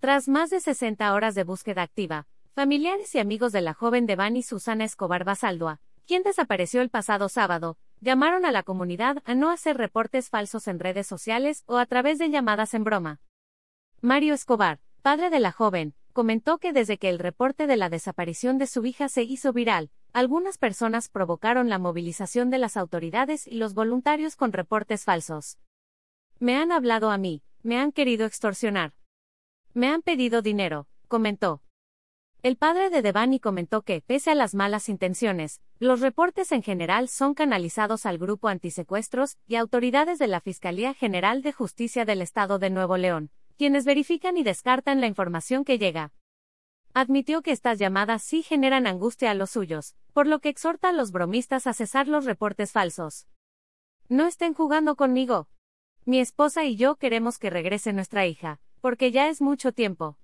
Tras más de 60 horas de búsqueda activa, familiares y amigos de la joven Devani Susana Escobar Basaldua, quien desapareció el pasado sábado, llamaron a la comunidad a no hacer reportes falsos en redes sociales o a través de llamadas en broma. Mario Escobar, padre de la joven, comentó que desde que el reporte de la desaparición de su hija se hizo viral, algunas personas provocaron la movilización de las autoridades y los voluntarios con reportes falsos. Me han hablado a mí, me han querido extorsionar. Me han pedido dinero, comentó. El padre de Devani comentó que, pese a las malas intenciones, los reportes en general son canalizados al grupo antisecuestros y autoridades de la Fiscalía General de Justicia del Estado de Nuevo León, quienes verifican y descartan la información que llega. Admitió que estas llamadas sí generan angustia a los suyos, por lo que exhorta a los bromistas a cesar los reportes falsos. No estén jugando conmigo. Mi esposa y yo queremos que regrese nuestra hija, porque ya es mucho tiempo.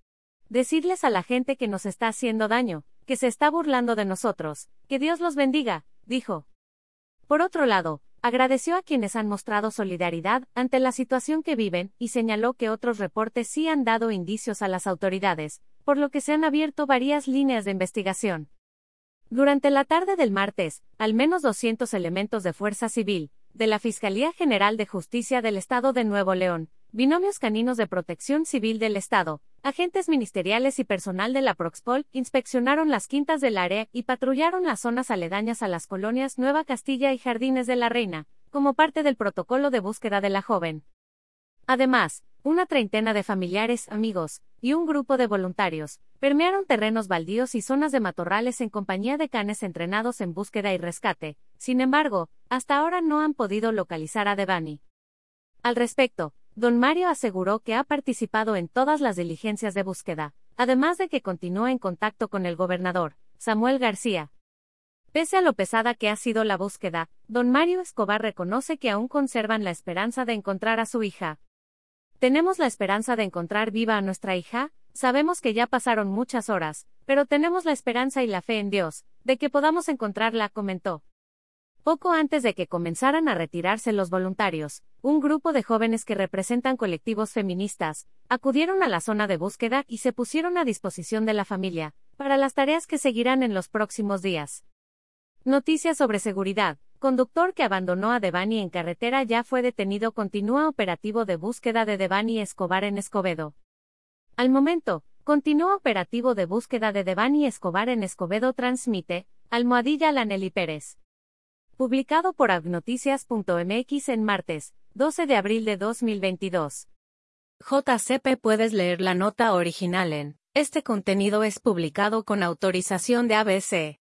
Decirles a la gente que nos está haciendo daño, que se está burlando de nosotros, que Dios los bendiga, dijo. Por otro lado, agradeció a quienes han mostrado solidaridad ante la situación que viven y señaló que otros reportes sí han dado indicios a las autoridades, por lo que se han abierto varias líneas de investigación. Durante la tarde del martes, al menos 200 elementos de Fuerza Civil, de la Fiscalía General de Justicia del Estado de Nuevo León, binomios caninos de protección civil del Estado, agentes ministeriales y personal de la Proxpol inspeccionaron las quintas del área y patrullaron las zonas aledañas a las colonias Nueva Castilla y Jardines de la Reina, como parte del protocolo de búsqueda de la joven. Además, una treintena de familiares, amigos, y un grupo de voluntarios, permearon terrenos baldíos y zonas de matorrales en compañía de canes entrenados en búsqueda y rescate. Sin embargo, hasta ahora no han podido localizar a Devani. Al respecto, Don Mario aseguró que ha participado en todas las diligencias de búsqueda, además de que continúa en contacto con el gobernador, Samuel García. Pese a lo pesada que ha sido la búsqueda, don Mario Escobar reconoce que aún conservan la esperanza de encontrar a su hija. Tenemos la esperanza de encontrar viva a nuestra hija, sabemos que ya pasaron muchas horas, pero tenemos la esperanza y la fe en Dios, de que podamos encontrarla, comentó. Poco antes de que comenzaran a retirarse los voluntarios, un grupo de jóvenes que representan colectivos feministas, acudieron a la zona de búsqueda y se pusieron a disposición de la familia, para las tareas que seguirán en los próximos días. Noticias sobre seguridad. Conductor que abandonó a Devani en carretera ya fue detenido. Continúa operativo de búsqueda de Devani Escobar en Escobedo. Al momento, continúa operativo de búsqueda de Devani Escobar en Escobedo. Transmite, Almohadilla Laneli Pérez. Publicado por agnoticias.mx en martes, 12 de abril de 2022. JCP puedes leer la nota original en. Este contenido es publicado con autorización de ABC.